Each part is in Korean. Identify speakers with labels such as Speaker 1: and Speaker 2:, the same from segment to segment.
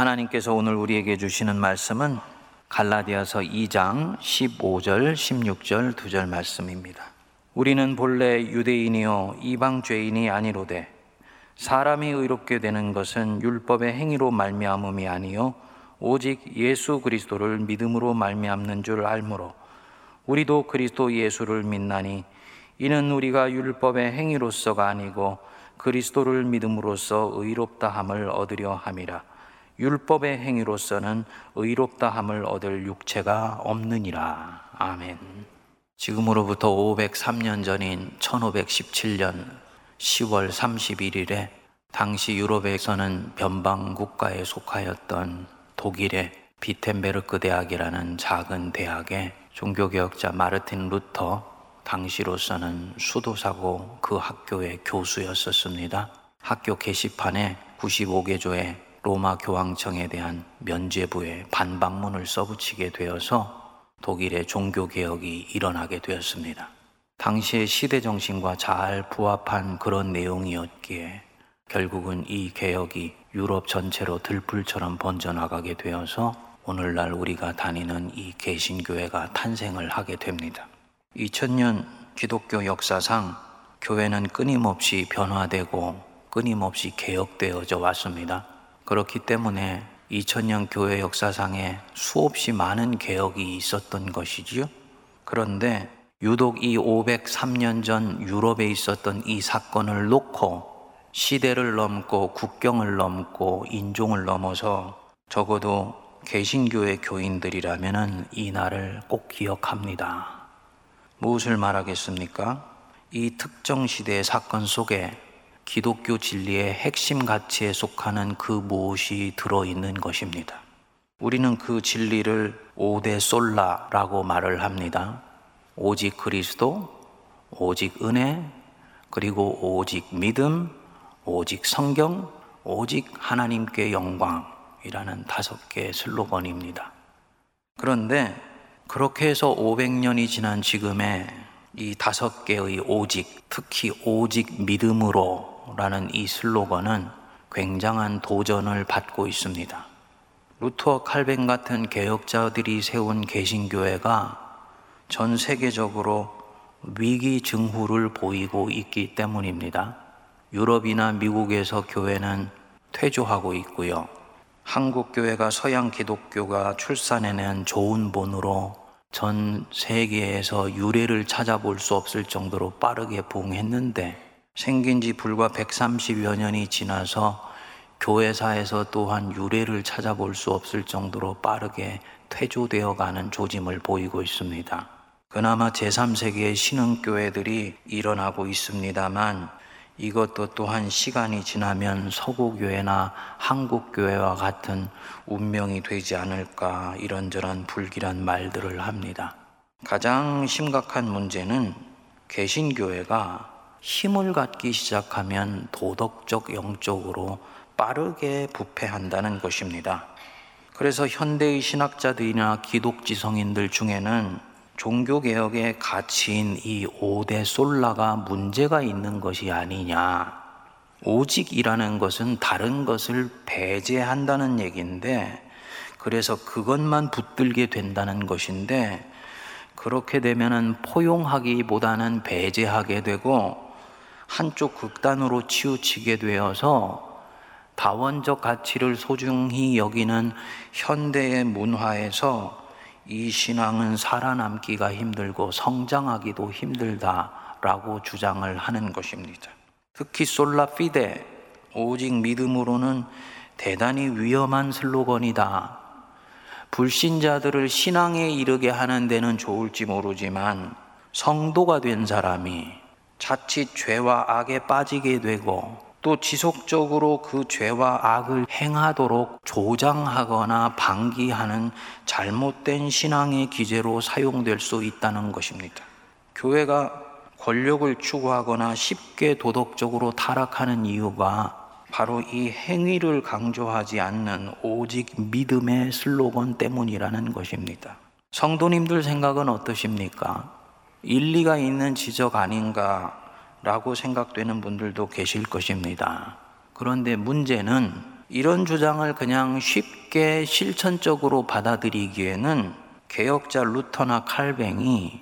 Speaker 1: 하나님께서 오늘 우리에게 주시는 말씀은 갈라디아서 2장 15절, 16절 두절 말씀입니다. 우리는 본래 유대인이요 이방 죄인이 아니로되 사람이 의롭게 되는 것은 율법의 행위로 말미암음이 아니요 오직 예수 그리스도를 믿음으로 말미암는 줄 알므로 우리도 그리스도 예수를 믿나니 이는 우리가 율법의 행위로서가 아니고 그리스도를 믿음으로써 의롭다 함을 얻으려 함이라 율법의 행위로서는 의롭다 함을 얻을 육체가 없느니라 아멘. 지금으로부터 503년 전인 1517년 10월 31일에 당시 유럽에서는 변방 국가에 속하였던 독일의 비텐베르크 대학이라는 작은 대학에 종교개혁자 마르틴 루터 당시로서는 수도사고 그 학교의 교수였었습니다. 학교 게시판에 95개조의 로마 교황청에 대한 면죄부에 반박문을 써붙이게 되어서 독일의 종교개혁이 일어나게 되었습니다. 당시의 시대 정신과 잘 부합한 그런 내용이었기에 결국은 이 개혁이 유럽 전체로 들불처럼 번져나가게 되어서 오늘날 우리가 다니는 이 개신교회가 탄생을 하게 됩니다. 2000년 기독교 역사상 교회는 끊임없이 변화되고 끊임없이 개혁되어져 왔습니다. 그렇기 때문에 2000년 교회 역사상에 수없이 많은 개혁이 있었던 것이지요. 그런데 유독 이 503년 전 유럽에 있었던 이 사건을 놓고 시대를 넘고 국경을 넘고 인종을 넘어서 적어도 개신교의 교인들이라면 이 날을 꼭 기억합니다. 무엇을 말하겠습니까? 이 특정 시대의 사건 속에 기독교 진리의 핵심 가치에 속하는 그 무엇이 들어있는 것입니다. 우리는 그 진리를 오대 솔라라고 말을 합니다. 오직 그리스도, 오직 은혜, 그리고 오직 믿음, 오직 성경, 오직 하나님께 영광이라는 다섯 개의 슬로건입니다. 그런데 그렇게 해서 500년이 지난 지금의 이 다섯 개의 오직, 특히 오직 믿음으로 라는 이 슬로건은 굉장한 도전을 받고 있습니다. 루터 칼뱅 같은 개혁자들이 세운 개신교회가 전 세계적으로 위기 증후를 보이고 있기 때문입니다. 유럽이나 미국에서 교회는 퇴조하고 있고요. 한국 교회가 서양 기독교가 출산해낸 좋은 본으로 전 세계에서 유래를 찾아볼 수 없을 정도로 빠르게 부흥했는데 생긴 지 불과 130여 년이 지나서 교회사에서 또한 유래를 찾아볼 수 없을 정도로 빠르게 퇴조되어 가는 조짐을 보이고 있습니다. 그나마 제3세계의 신흥교회들이 일어나고 있습니다만 이것도 또한 시간이 지나면 서구교회나 한국교회와 같은 운명이 되지 않을까 이런저런 불길한 말들을 합니다. 가장 심각한 문제는 개신교회가 힘을 갖기 시작하면 도덕적, 영적으로 빠르게 부패한다는 것입니다. 그래서 현대의 신학자들이나 기독지성인들 중에는 종교개혁의 가치인 이 5대 솔라가 문제가 있는 것이 아니냐. 오직이라는 것은 다른 것을 배제한다는 얘기인데, 그래서 그것만 붙들게 된다는 것인데, 그렇게 되면은 포용하기보다는 배제하게 되고, 한쪽 극단으로 치우치게 되어서 다원적 가치를 소중히 여기는 현대의 문화에서 이 신앙은 살아남기가 힘들고 성장하기도 힘들다라고 주장을 하는 것입니다. 특히 솔라피데, 오직 믿음으로는 대단히 위험한 슬로건이다. 불신자들을 신앙에 이르게 하는 데는 좋을지 모르지만 성도가 된 사람이 자칫 죄와 악에 빠지게 되고 또 지속적으로 그 죄와 악을 행하도록 조장하거나 방기하는 잘못된 신앙의 기제로 사용될 수 있다는 것입니다. 교회가 권력을 추구하거나 쉽게 도덕적으로 타락하는 이유가 바로 이 행위를 강조하지 않는 오직 믿음의 슬로건 때문이라는 것입니다. 성도님들 생각은 어떠십니까? 일리가 있는 지적 아닌가 라고 생각되는 분들도 계실 것입니다. 그런데 문제는 이런 주장을 그냥 쉽게 실천적으로 받아들이기에는 개혁자 루터나 칼뱅이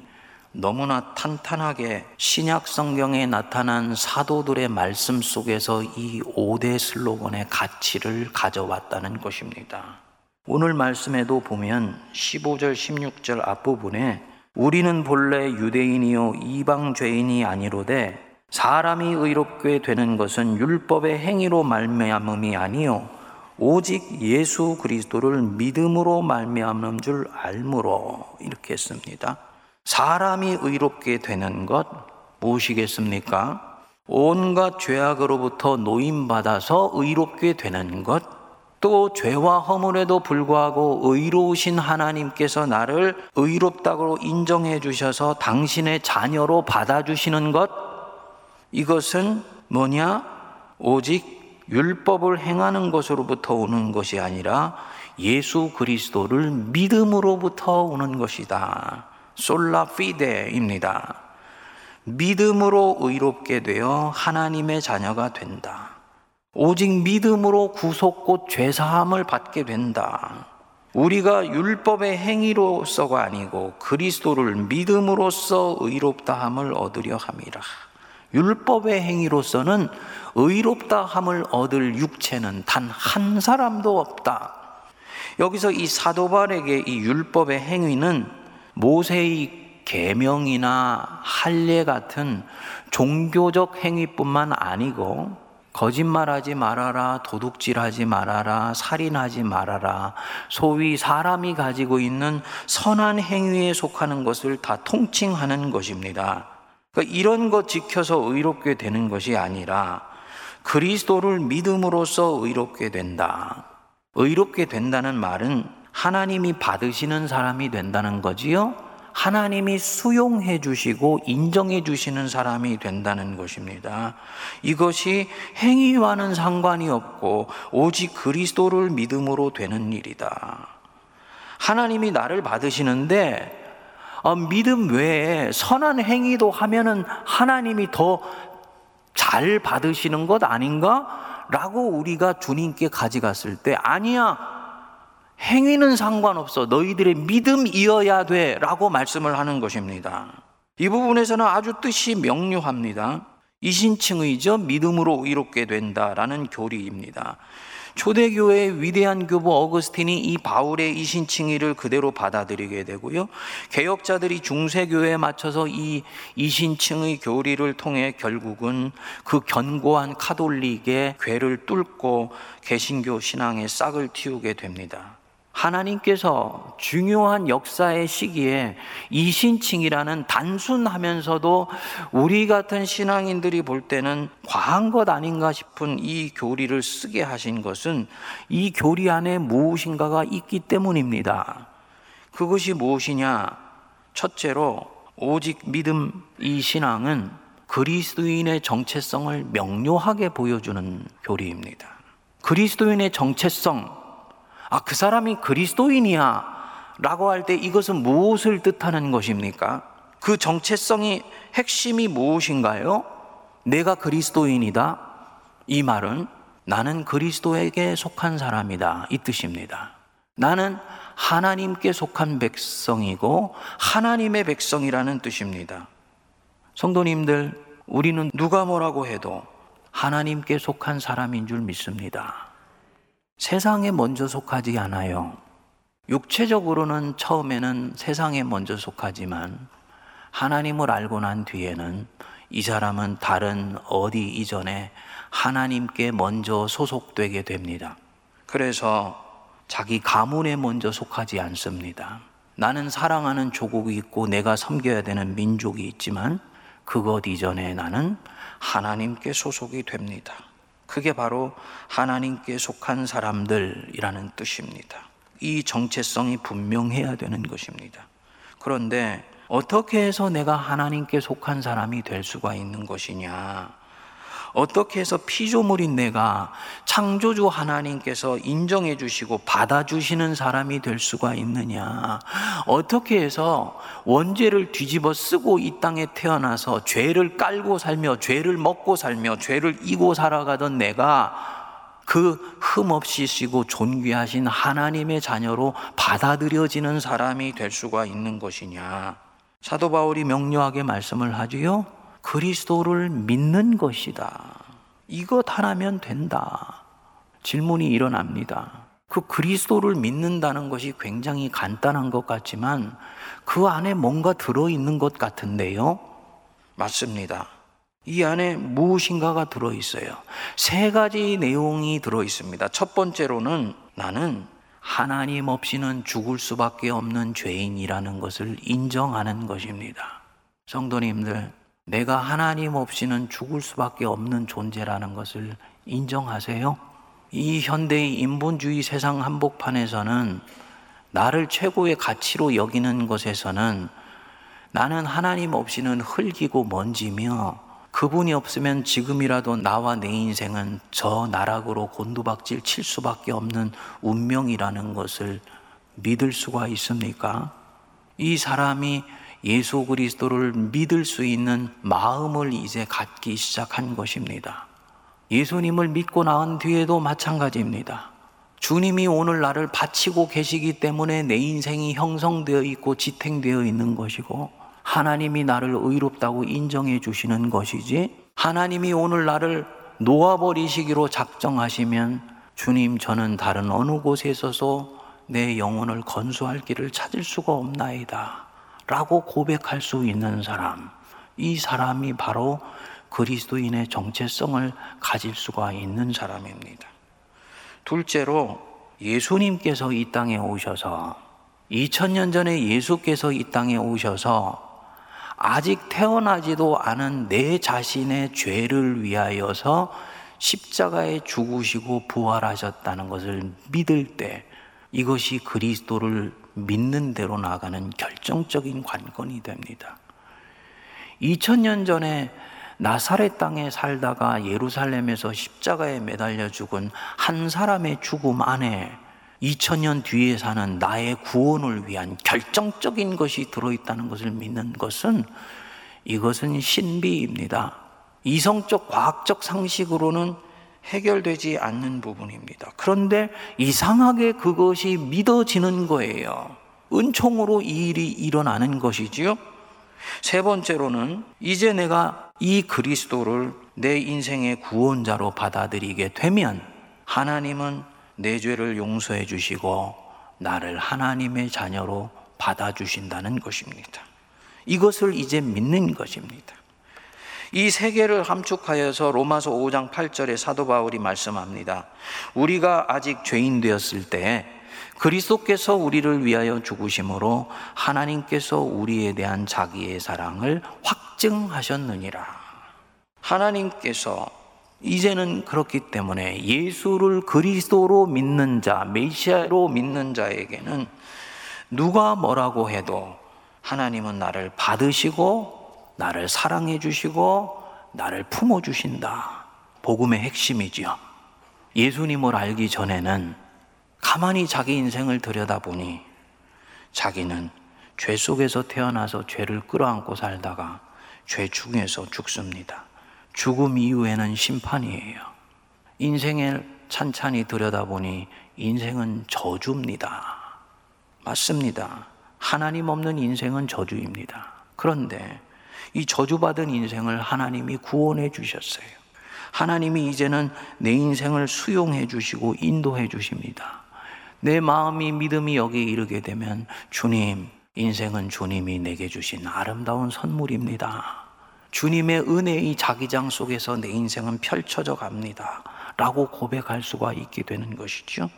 Speaker 1: 너무나 탄탄하게 신약 성경에 나타난 사도들의 말씀 속에서 이 5대 슬로건의 가치를 가져왔다는 것입니다. 오늘 말씀에도 보면 15절, 16절 앞부분에 우리는 본래 유대인이요 이방 죄인이 아니로되 사람이 의롭게 되는 것은 율법의 행위로 말미암음이 아니요 오직 예수 그리스도를 믿음으로 말미암는 줄 알므로 이렇게 했습니다. 사람이 의롭게 되는 것 무엇이겠습니까? 온갖 죄악으로부터 노임받아서 의롭게 되는 것, 또 죄와 허물에도 불구하고 의로우신 하나님께서 나를 의롭다고 인정해 주셔서 당신의 자녀로 받아주시는 것, 이것은 뭐냐? 오직 율법을 행하는 것으로부터 오는 것이 아니라 예수 그리스도를 믿음으로부터 오는 것이다. 솔라 피데입니다. 믿음으로 의롭게 되어 하나님의 자녀가 된다. 오직 믿음으로 구속 곧 죄사함을 받게 된다. 우리가 율법의 행위로서가 아니고 그리스도를 믿음으로써 의롭다함을 얻으려 함이라. 율법의 행위로서는 의롭다함을 얻을 육체는 단 한 사람도 없다. 여기서 이 사도발에게 이 율법의 행위는 모세의 계명이나 할례 같은 종교적 행위뿐만 아니고 거짓말하지 말아라, 도둑질하지 말아라, 살인하지 말아라, 소위 사람이 가지고 있는 선한 행위에 속하는 것을 다 통칭하는 것입니다. 그러니까 이런 것 지켜서 의롭게 되는 것이 아니라 그리스도를 믿음으로써 의롭게 된다. 의롭게 된다는 말은 하나님이 받으시는 사람이 된다는 거지요. 하나님이 수용해 주시고 인정해 주시는 사람이 된다는 것입니다. 이것이 행위와는 상관이 없고 오직 그리스도를 믿음으로 되는 일이다. 하나님이 나를 받으시는데 어, 믿음 외에 선한 행위도 하면은 하나님이 더 잘 받으시는 것 아닌가? 라고 우리가 주님께 가져갔을 때 아니야. 행위는 상관없어. 너희들의 믿음이어야 돼. 라고 말씀을 하는 것입니다. 이 부분에서는 아주 뜻이 명료합니다. 이신칭의죠. 믿음으로 의롭게 된다라는 교리입니다. 초대교회의 위대한 교부 어거스틴이 이 바울의 이신칭의를 그대로 받아들이게 되고요. 개혁자들이 중세교회에 맞춰서 이 이신칭의 교리를 통해 결국은 그 견고한 카톨릭의 괴를 뚫고 개신교 신앙의 싹을 틔우게 됩니다. 하나님께서 중요한 역사의 시기에 이신칭이라는 단순하면서도 우리 같은 신앙인들이 볼 때는 과한 것 아닌가 싶은 이 교리를 쓰게 하신 것은 이 교리 안에 무엇인가가 있기 때문입니다. 그것이 무엇이냐? 첫째로 오직 믿음 이 신앙은 그리스도인의 정체성을 명료하게 보여주는 교리입니다. 그리스도인의 정체성, 아, 그 사람이 그리스도인이야. 라고 할 때 이것은 무엇을 뜻하는 것입니까? 그 정체성이 핵심이 무엇인가요? 내가 그리스도인이다. 이 말은 나는 그리스도에게 속한 사람이다. 이 뜻입니다. 나는 하나님께 속한 백성이고 하나님의 백성이라는 뜻입니다. 성도님들, 우리는 누가 뭐라고 해도 하나님께 속한 사람인 줄 믿습니다. 세상에 먼저 속하지 않아요. 육체적으로는 처음에는 세상에 먼저 속하지만 하나님을 알고 난 뒤에는 이 사람은 다른 어디 이전에 하나님께 먼저 소속되게 됩니다. 그래서 자기 가문에 먼저 속하지 않습니다. 나는 사랑하는 조국이 있고 내가 섬겨야 되는 민족이 있지만 그것 이전에 나는 하나님께 소속이 됩니다. 그게 바로 하나님께 속한 사람들이라는 뜻입니다. 이 정체성이 분명해야 되는 것입니다. 그런데 어떻게 해서 내가 하나님께 속한 사람이 될 수가 있는 것이냐? 어떻게 해서 피조물인 내가 창조주 하나님께서 인정해 주시고 받아주시는 사람이 될 수가 있느냐? 어떻게 해서 원죄를 뒤집어 쓰고 이 땅에 태어나서 죄를 깔고 살며 죄를 먹고 살며 죄를 이고 살아가던 내가 그 흠없이 쓰고 존귀하신 하나님의 자녀로 받아들여지는 사람이 될 수가 있는 것이냐? 사도 바울이 명료하게 말씀을 하지요. 그리스도를 믿는 것이다. 이것 하나면 된다. 질문이 일어납니다. 그 그리스도를 믿는다는 것이 굉장히 간단한 것 같지만 그 안에 뭔가 들어있는 것 같은데요? 맞습니다. 이 안에 무엇인가가 들어있어요. 세 가지 내용이 들어있습니다. 첫 번째로는 나는 하나님 없이는 죽을 수밖에 없는 죄인이라는 것을 인정하는 것입니다. 성도님들, 내가 하나님 없이는 죽을 수밖에 없는 존재라는 것을 인정하세요? 이 현대의 인본주의 세상 한복판에서는 나를 최고의 가치로 여기는 것에서는 나는 하나님 없이는 흙이고 먼지며 그분이 없으면 지금이라도 나와 내 인생은 저 나락으로 곤두박질 칠 수밖에 없는 운명이라는 것을 믿을 수가 있습니까? 이 사람이 예수 그리스도를 믿을 수 있는 마음을 이제 갖기 시작한 것입니다. 예수님을 믿고 나은 뒤에도 마찬가지입니다. 주님이 오늘 나를 바치고 계시기 때문에 내 인생이 형성되어 있고 지탱되어 있는 것이고 하나님이 나를 의롭다고 인정해 주시는 것이지 하나님이 오늘 나를 놓아버리시기로 작정하시면 주님 저는 다른 어느 곳에 서서 내 영혼을 건수할 길을 찾을 수가 없나이다 라고 고백할 수 있는 사람 이 사람이 바로 그리스도인의 정체성을 가질 수가 있는 사람입니다. 둘째로 예수님께서 이 땅에 오셔서 2000년 전에 예수께서 이 땅에 오셔서 아직 태어나지도 않은 내 자신의 죄를 위하여서 십자가에 죽으시고 부활하셨다는 것을 믿을 때 이것이 그리스도를 믿는 대로 나가는 결정적인 관건이 됩니다. 2000년 전에 나사렛 땅에 살다가 예루살렘에서 십자가에 매달려 죽은 한 사람의 죽음 안에 2000년 뒤에 사는 나의 구원을 위한 결정적인 것이 들어있다는 것을 믿는 것은 이것은 신비입니다. 이성적 과학적 상식으로는 해결되지 않는 부분입니다. 그런데 이상하게 그것이 믿어지는 거예요. 은총으로 이 일이 일어나는 것이지요. 세 번째로는 이제 내가 이 그리스도를 내 인생의 구원자로 받아들이게 되면 하나님은 내 죄를 용서해 주시고 나를 하나님의 자녀로 받아주신다는 것입니다. 이것을 이제 믿는 것입니다. 이 세계를 함축하여서 로마서 5장 8절에 사도 바울이 말씀합니다. 우리가 아직 죄인 되었을 때 그리스도께서 우리를 위하여 죽으심으로 하나님께서 우리에 대한 자기의 사랑을 확증하셨느니라. 하나님께서 이제는 그렇기 때문에 예수를 그리스도로 믿는 자, 메시아로 믿는 자에게는 누가 뭐라고 해도 하나님은 나를 받으시고 나를 사랑해 주시고 나를 품어 주신다. 복음의 핵심이지요. 예수님을 알기 전에는 가만히 자기 인생을 들여다보니 자기는 죄 속에서 태어나서 죄를 끌어안고 살다가 죄 중에서 죽습니다. 죽음 이후에는 심판이에요. 인생을 찬찬히 들여다보니 인생은 저주입니다. 맞습니다. 하나님 없는 인생은 저주입니다. 그런데 이 저주받은 인생을 하나님이 구원해 주셨어요. 하나님이 이제는 내 인생을 수용해 주시고 인도해 주십니다. 내 마음이 믿음이 여기에 이르게 되면 주님, 인생은 주님이 내게 주신 아름다운 선물입니다. 주님의 은혜의 자기장 속에서 내 인생은 펼쳐져 갑니다. 라고 고백할 수가 있게 되는 것이죠.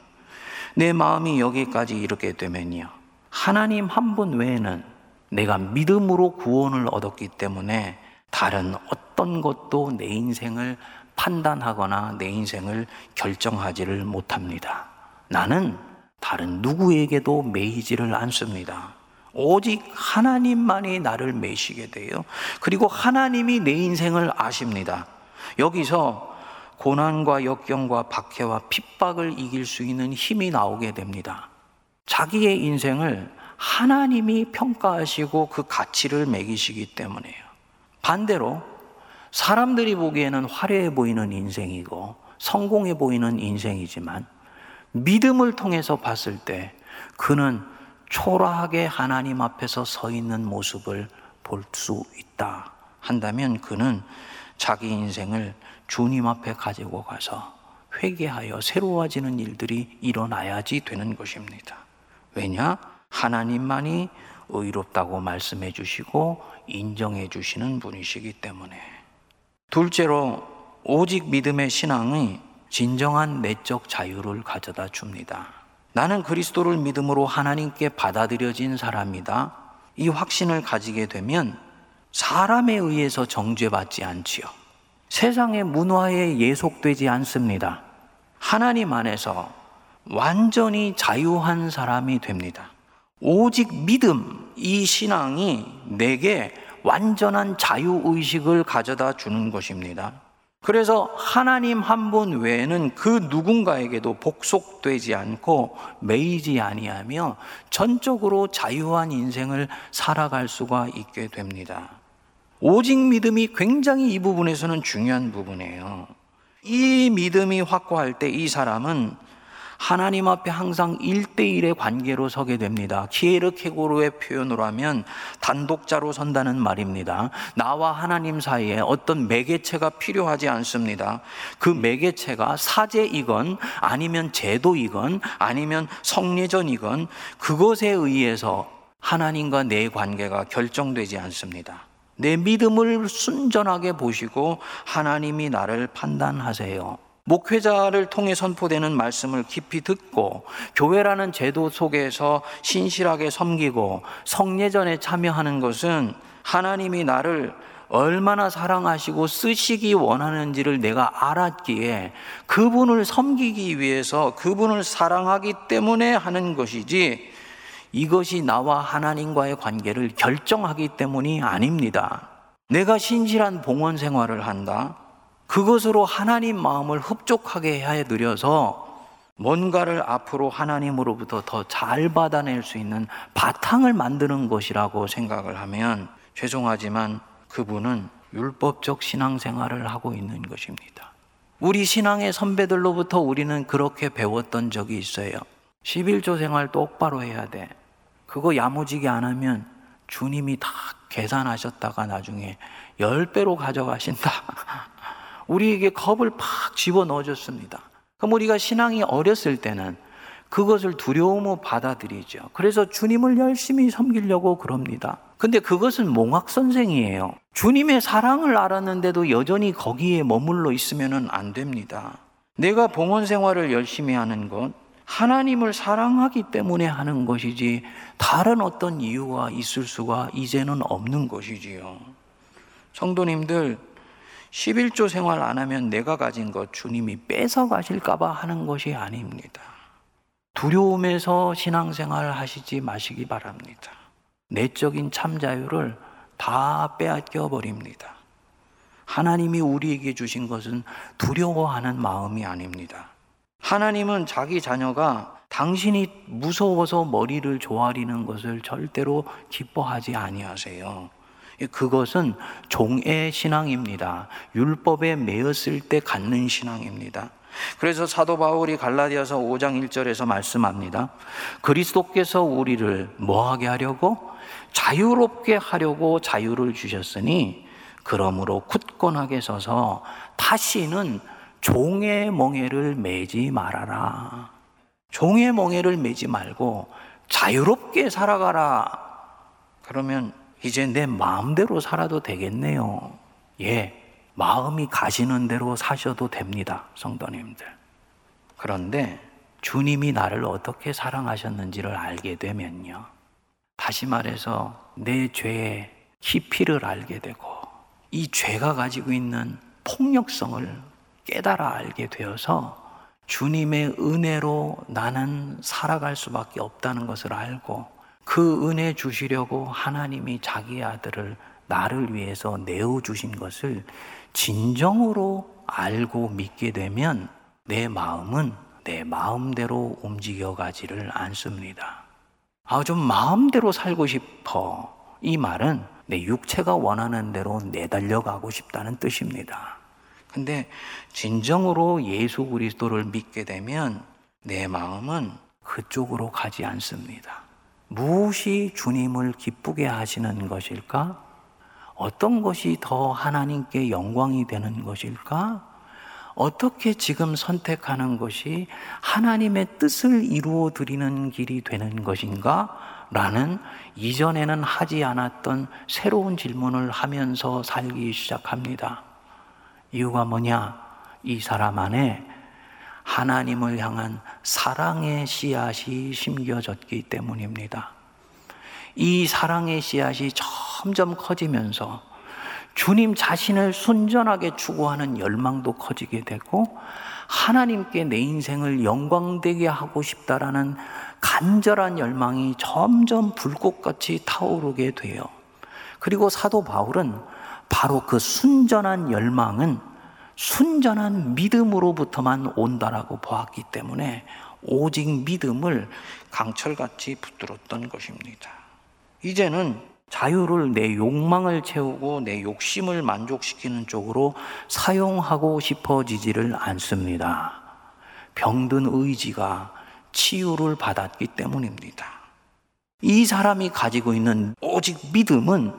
Speaker 1: 내 마음이 여기까지 이르게 되면요. 하나님 한 분 외에는 내가 믿음으로 구원을 얻었기 때문에 다른 어떤 것도 내 인생을 판단하거나 내 인생을 결정하지를 못합니다. 나는 다른 누구에게도 매이지를 않습니다. 오직 하나님만이 나를 매시게 돼요. 그리고 하나님이 내 인생을 아십니다. 여기서 고난과 역경과 박해와 핍박을 이길 수 있는 힘이 나오게 됩니다. 자기의 인생을 하나님이 평가하시고 그 가치를 매기시기 때문에요. 반대로 사람들이 보기에는 화려해 보이는 인생이고 성공해 보이는 인생이지만 믿음을 통해서 봤을 때 그는 초라하게 하나님 앞에서 서 있는 모습을 볼 수 있다 한다면 그는 자기 인생을 주님 앞에 가지고 가서 회개하여 새로워지는 일들이 일어나야지 되는 것입니다. 왜냐? 하나님만이 의롭다고 말씀해 주시고 인정해 주시는 분이시기 때문에. 둘째로, 오직 믿음의 신앙이 진정한 내적 자유를 가져다 줍니다. 나는 그리스도를 믿음으로 하나님께 받아들여진 사람이다. 이 확신을 가지게 되면 사람에 의해서 정죄받지 않지요. 세상의 문화에 예속되지 않습니다. 하나님 안에서 완전히 자유한 사람이 됩니다. 오직 믿음, 이 신앙이 내게 완전한 자유의식을 가져다 주는 것입니다. 그래서 하나님 한 분 외에는 그 누군가에게도 복속되지 않고 매이지 아니하며 전적으로 자유한 인생을 살아갈 수가 있게 됩니다. 오직 믿음이 굉장히 이 부분에서는 중요한 부분이에요. 이 믿음이 확고할 때 이 사람은 하나님 앞에 항상 일대일의 관계로 서게 됩니다. 키에르케고로의 표현으로 하면 단독자로 선다는 말입니다. 나와 하나님 사이에 어떤 매개체가 필요하지 않습니다. 그 매개체가 사제이건 아니면 제도이건 아니면 성례전이건 그것에 의해서 하나님과 내 관계가 결정되지 않습니다. 내 믿음을 순전하게 보시고 하나님이 나를 판단하세요. 목회자를 통해 선포되는 말씀을 깊이 듣고 교회라는 제도 속에서 신실하게 섬기고 성례전에 참여하는 것은 하나님이 나를 얼마나 사랑하시고 쓰시기 원하는지를 내가 알았기에 그분을 섬기기 위해서 그분을 사랑하기 때문에 하는 것이지 이것이 나와 하나님과의 관계를 결정하기 때문이 아닙니다. 내가 신실한 봉헌 생활을 한다. 그것으로 하나님 마음을 흡족하게 해 드려서 뭔가를 앞으로 하나님으로부터 더 잘 받아낼 수 있는 바탕을 만드는 것이라고 생각을 하면 죄송하지만 그분은 율법적 신앙생활을 하고 있는 것입니다. 우리 신앙의 선배들로부터 우리는 그렇게 배웠던 적이 있어요. 11조 생활 똑바로 해야 돼. 그거 야무지게 안 하면 주님이 다 계산하셨다가 나중에 10배로 가져가신다. 우리에게 겁을 팍 집어 넣어줬습니다. 그럼 우리가 신앙이 어렸을 때는 그것을 두려움으로 받아들이죠. 그래서 주님을 열심히 섬기려고 그럽니다. 근데 그것은 몽학선생이에요. 주님의 사랑을 알았는데도 여전히 거기에 머물러 있으면 안 됩니다. 내가 봉헌 생활을 열심히 하는 것, 하나님을 사랑하기 때문에 하는 것이지 다른 어떤 이유가 있을 수가 이제는 없는 것이지요. 성도님들, 11조 생활 안 하면 내가 가진 것 주님이 뺏어 가실까봐 하는 것이 아닙니다. 두려움에서 신앙생활 하시지 마시기 바랍니다. 내적인 참 자유를 다 빼앗겨 버립니다. 하나님이 우리에게 주신 것은 두려워하는 마음이 아닙니다. 하나님은 자기 자녀가 당신이 무서워서 머리를 조아리는 것을 절대로 기뻐하지 아니하세요. 그것은 종의 신앙입니다. 율법에 매였을 때 갖는 신앙입니다. 그래서 사도 바울이 갈라디아서 5장 1절에서 말씀합니다. 그리스도께서 우리를 뭐하게 하려고? 자유롭게 하려고 자유를 주셨으니 그러므로 굳건하게 서서 다시는 종의 멍에를 매지 말아라. 종의 멍에를 매지 말고 자유롭게 살아가라. 그러면 이제 내 마음대로 살아도 되겠네요. 예, 마음이 가시는 대로 사셔도 됩니다, 성도님들. 그런데 주님이 나를 어떻게 사랑하셨는지를 알게 되면요. 다시 말해서 내 죄의 깊이를 알게 되고 이 죄가 가지고 있는 폭력성을 깨달아 알게 되어서 주님의 은혜로 나는 살아갈 수밖에 없다는 것을 알고 그 은혜 주시려고 하나님이 자기 아들을 나를 위해서 내어 주신 것을 진정으로 알고 믿게 되면 내 마음은 내 마음대로 움직여 가지를 않습니다. 아, 좀 마음대로 살고 싶어. 이 말은 내 육체가 원하는 대로 내달려 가고 싶다는 뜻입니다. 근데 진정으로 예수 그리스도를 믿게 되면 내 마음은 그쪽으로 가지 않습니다. 무엇이 주님을 기쁘게 하시는 것일까? 어떤 것이 더 하나님께 영광이 되는 것일까? 어떻게 지금 선택하는 것이 하나님의 뜻을 이루어 드리는 길이 되는 것인가? 라는 이전에는 하지 않았던 새로운 질문을 하면서 살기 시작합니다. 이유가 뭐냐? 이 사람 안에 하나님을 향한 사랑의 씨앗이 심겨졌기 때문입니다. 이 사랑의 씨앗이 점점 커지면서 주님 자신을 순전하게 추구하는 열망도 커지게 되고 하나님께 내 인생을 영광되게 하고 싶다라는 간절한 열망이 점점 불꽃같이 타오르게 돼요. 그리고 사도 바울은 바로 그 순전한 열망은 순전한 믿음으로부터만 온다라고 보았기 때문에 오직 믿음을 강철같이 붙들었던 것입니다. 이제는 자유를 내 욕망을 채우고 내 욕심을 만족시키는 쪽으로 사용하고 싶어지지를 않습니다. 병든 의지가 치유를 받았기 때문입니다. 이 사람이 가지고 있는 오직 믿음은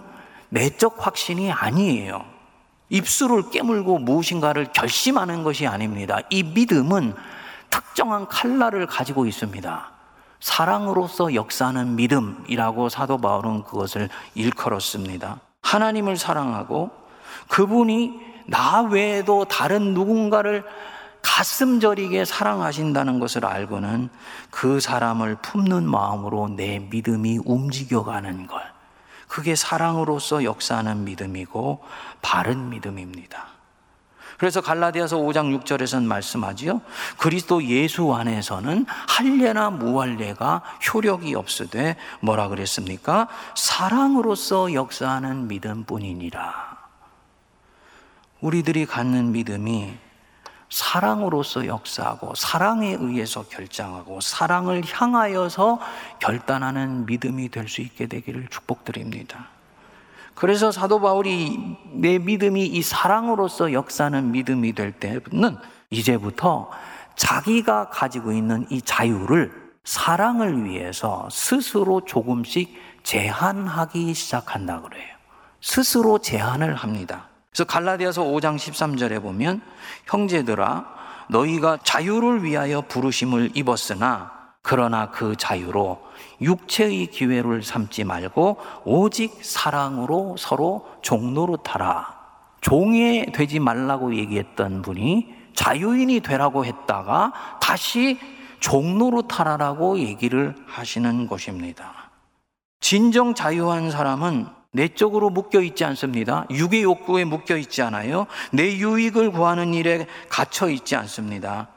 Speaker 1: 내적 확신이 아니에요. 입술을 깨물고 무엇인가를 결심하는 것이 아닙니다. 이 믿음은 특정한 칼날을 가지고 있습니다. 사랑으로서 역사하는 믿음이라고 사도 바울은 그것을 일컬었습니다. 하나님을 사랑하고 그분이 나 외에도 다른 누군가를 가슴 저리게 사랑하신다는 것을 알고는 그 사람을 품는 마음으로 내 믿음이 움직여가는 것. 그게 사랑으로서 역사하는 믿음이고 바른 믿음입니다. 그래서 갈라디아서 5장 6절에서는 말씀하지요. 그리스도 예수 안에서는 할례나 무할례가 효력이 없으되 뭐라 그랬습니까? 사랑으로서 역사하는 믿음뿐이니라. 우리들이 갖는 믿음이 사랑으로서 역사하고 사랑에 의해서 결정하고 사랑을 향하여서 결단하는 믿음이 될 수 있게 되기를 축복드립니다. 그래서 사도 바울이 내 믿음이 이 사랑으로서 역사하는 믿음이 될 때는 이제부터 자기가 가지고 있는 이 자유를 사랑을 위해서 스스로 조금씩 제한하기 시작한다 그래요. 스스로 제한을 합니다. 그래서 갈라디아서 5장 13절에 보면 형제들아 너희가 자유를 위하여 부르심을 입었으나 그러나 그 자유로 육체의 기회를 삼지 말고 오직 사랑으로 서로 종로로 타라. 종이 되지 말라고 얘기했던 분이 자유인이 되라고 했다가 다시 종로로 타라라고 얘기를 하시는 것입니다. 진정 자유한 사람은 내적으로 묶여 있지 않습니다. 육의 욕구에 묶여 있지 않아요. 내 유익을 구하는 일에 갇혀 있지 않습니다.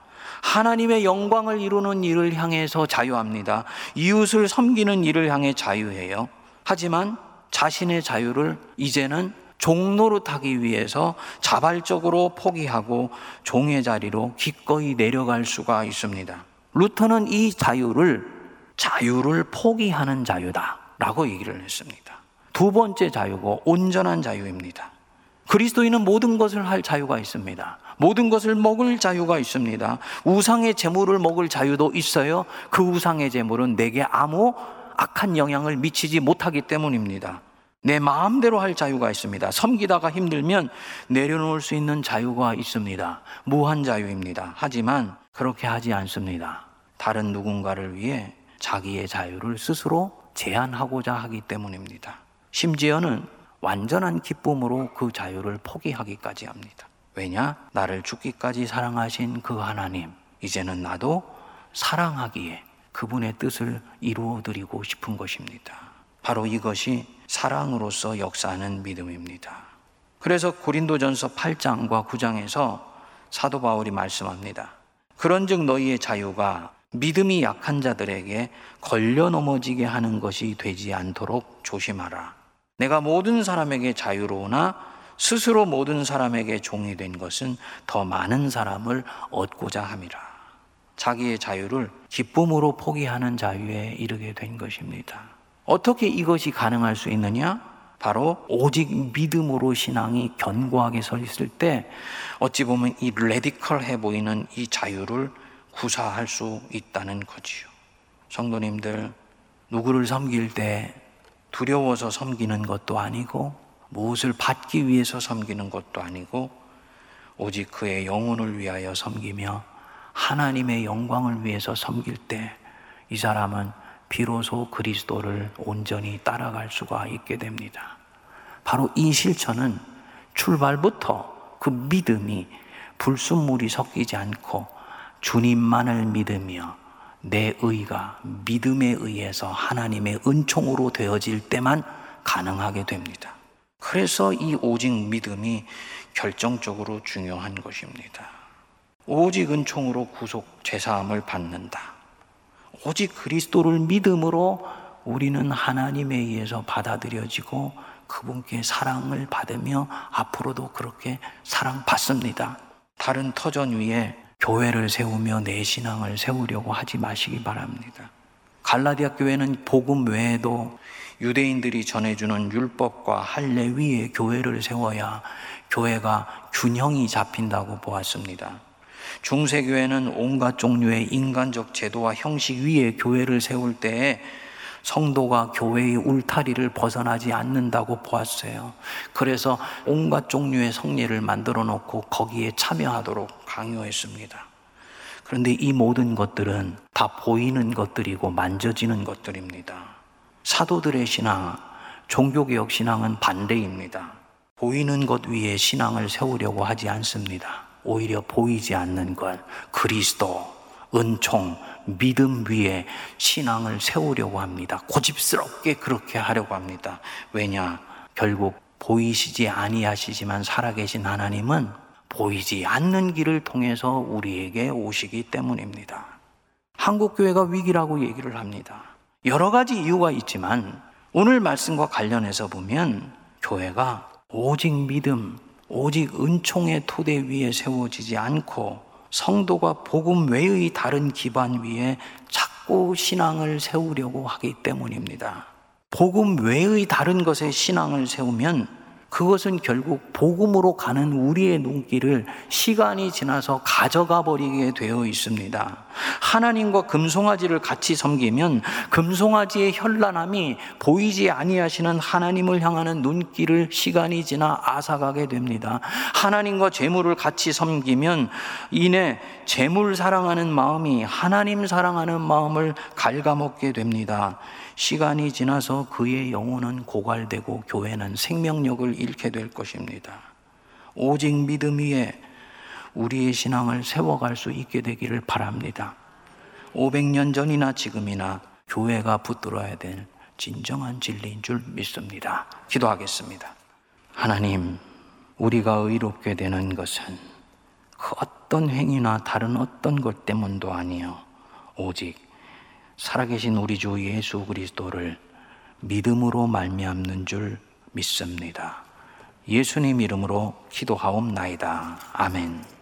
Speaker 1: 하나님의 영광을 이루는 일을 향해서 자유합니다. 이웃을 섬기는 일을 향해 자유해요. 하지만 자신의 자유를 이제는 종로로 타기 위해서 자발적으로 포기하고 종의 자리로 기꺼이 내려갈 수가 있습니다. 루터는 이 자유를 자유를 포기하는 자유다라고 얘기를 했습니다. 두 번째 자유고 온전한 자유입니다. 그리스도인은 모든 것을 할 자유가 있습니다. 모든 것을 먹을 자유가 있습니다. 우상의 재물을 먹을 자유도 있어요. 그 우상의 재물은 내게 아무 악한 영향을 미치지 못하기 때문입니다. 내 마음대로 할 자유가 있습니다. 섬기다가 힘들면 내려놓을 수 있는 자유가 있습니다. 무한 자유입니다. 하지만 그렇게 하지 않습니다. 다른 누군가를 위해 자기의 자유를 스스로 제한하고자 하기 때문입니다. 심지어는 완전한 기쁨으로 그 자유를 포기하기까지 합니다. 왜냐? 나를 죽기까지 사랑하신 그 하나님, 이제는 나도 사랑하기에 그분의 뜻을 이루어 드리고 싶은 것입니다. 바로 이것이 사랑으로서 역사하는 믿음입니다. 그래서 고린도전서 8장과 9장에서 사도 바울이 말씀합니다. 그런즉 너희의 자유가 믿음이 약한 자들에게 걸려 넘어지게 하는 것이 되지 않도록 조심하라. 내가 모든 사람에게 자유로우나 스스로 모든 사람에게 종이 된 것은 더 많은 사람을 얻고자 함이라. 자기의 자유를 기쁨으로 포기하는 자유에 이르게 된 것입니다. 어떻게 이것이 가능할 수 있느냐? 바로 오직 믿음으로 신앙이 견고하게 서 있을 때 어찌 보면 이 레디컬해 보이는 이 자유를 구사할 수 있다는 거지요. 성도님들, 누구를 섬길 때 두려워서 섬기는 것도 아니고 무엇을 받기 위해서 섬기는 것도 아니고 오직 그의 영혼을 위하여 섬기며 하나님의 영광을 위해서 섬길 때 이 사람은 비로소 그리스도를 온전히 따라갈 수가 있게 됩니다. 바로 이 실천은 출발부터 그 믿음이 불순물이 섞이지 않고 주님만을 믿으며 내 의가 믿음에 의해서 하나님의 은총으로 되어질 때만 가능하게 됩니다. 그래서 이 오직 믿음이 결정적으로 중요한 것입니다. 오직 은총으로 구속 제사함을 받는다. 오직 그리스도를 믿음으로 우리는 하나님에 의해서 받아들여지고 그분께 사랑을 받으며 앞으로도 그렇게 사랑받습니다. 다른 터전 위에 교회를 세우며 내 신앙을 세우려고 하지 마시기 바랍니다. 갈라디아 교회는 복음 외에도 유대인들이 전해주는 율법과 할례 위에 교회를 세워야 교회가 균형이 잡힌다고 보았습니다. 중세교회는 온갖 종류의 인간적 제도와 형식 위에 교회를 세울 때에 성도가 교회의 울타리를 벗어나지 않는다고 보았어요. 그래서 온갖 종류의 성례를 만들어 놓고 거기에 참여하도록 강요했습니다. 그런데 이 모든 것들은 다 보이는 것들이고 만져지는 것들입니다. 사도들의 신앙, 종교개혁 신앙은 반대입니다. 보이는 것 위에 신앙을 세우려고 하지 않습니다. 오히려 보이지 않는 것, 그리스도, 은총, 믿음 위에 신앙을 세우려고 합니다. 고집스럽게 그렇게 하려고 합니다. 왜냐? 결국 보이시지 아니하시지만 살아계신 하나님은 보이지 않는 길을 통해서 우리에게 오시기 때문입니다. 한국 교회가 위기라고 얘기를 합니다. 여러 가지 이유가 있지만 오늘 말씀과 관련해서 보면 교회가 오직 믿음, 오직 은총의 토대 위에 세워지지 않고 성도가 복음 외의 다른 기반 위에 자꾸 신앙을 세우려고 하기 때문입니다. 복음 외의 다른 것에 신앙을 세우면 그것은 결국 복음으로 가는 우리의 눈길을 시간이 지나서 가져가 버리게 되어 있습니다. 하나님과 금송아지를 같이 섬기면 금송아지의 현란함이 보이지 아니하시는 하나님을 향하는 눈길을 시간이 지나 앗아가게 됩니다. 하나님과 재물을 같이 섬기면 이내 재물 사랑하는 마음이 하나님 사랑하는 마음을 갉아먹게 됩니다. 시간이 지나서 그의 영혼은 고갈되고 교회는 생명력을 잃게 될 것입니다. 오직 믿음 위에 우리의 신앙을 세워갈 수 있게 되기를 바랍니다. 500년 전이나 지금이나 교회가 붙들어야 될 진정한 진리인 줄 믿습니다. 기도하겠습니다. 하나님, 우리가 의롭게 되는 것은 그 어떤 행위나 다른 어떤 것 때문도 아니요. 오직 살아계신 우리 주 예수 그리스도를 믿음으로 말미암는 줄 믿습니다. 예수님 이름으로 기도하옵나이다. 아멘.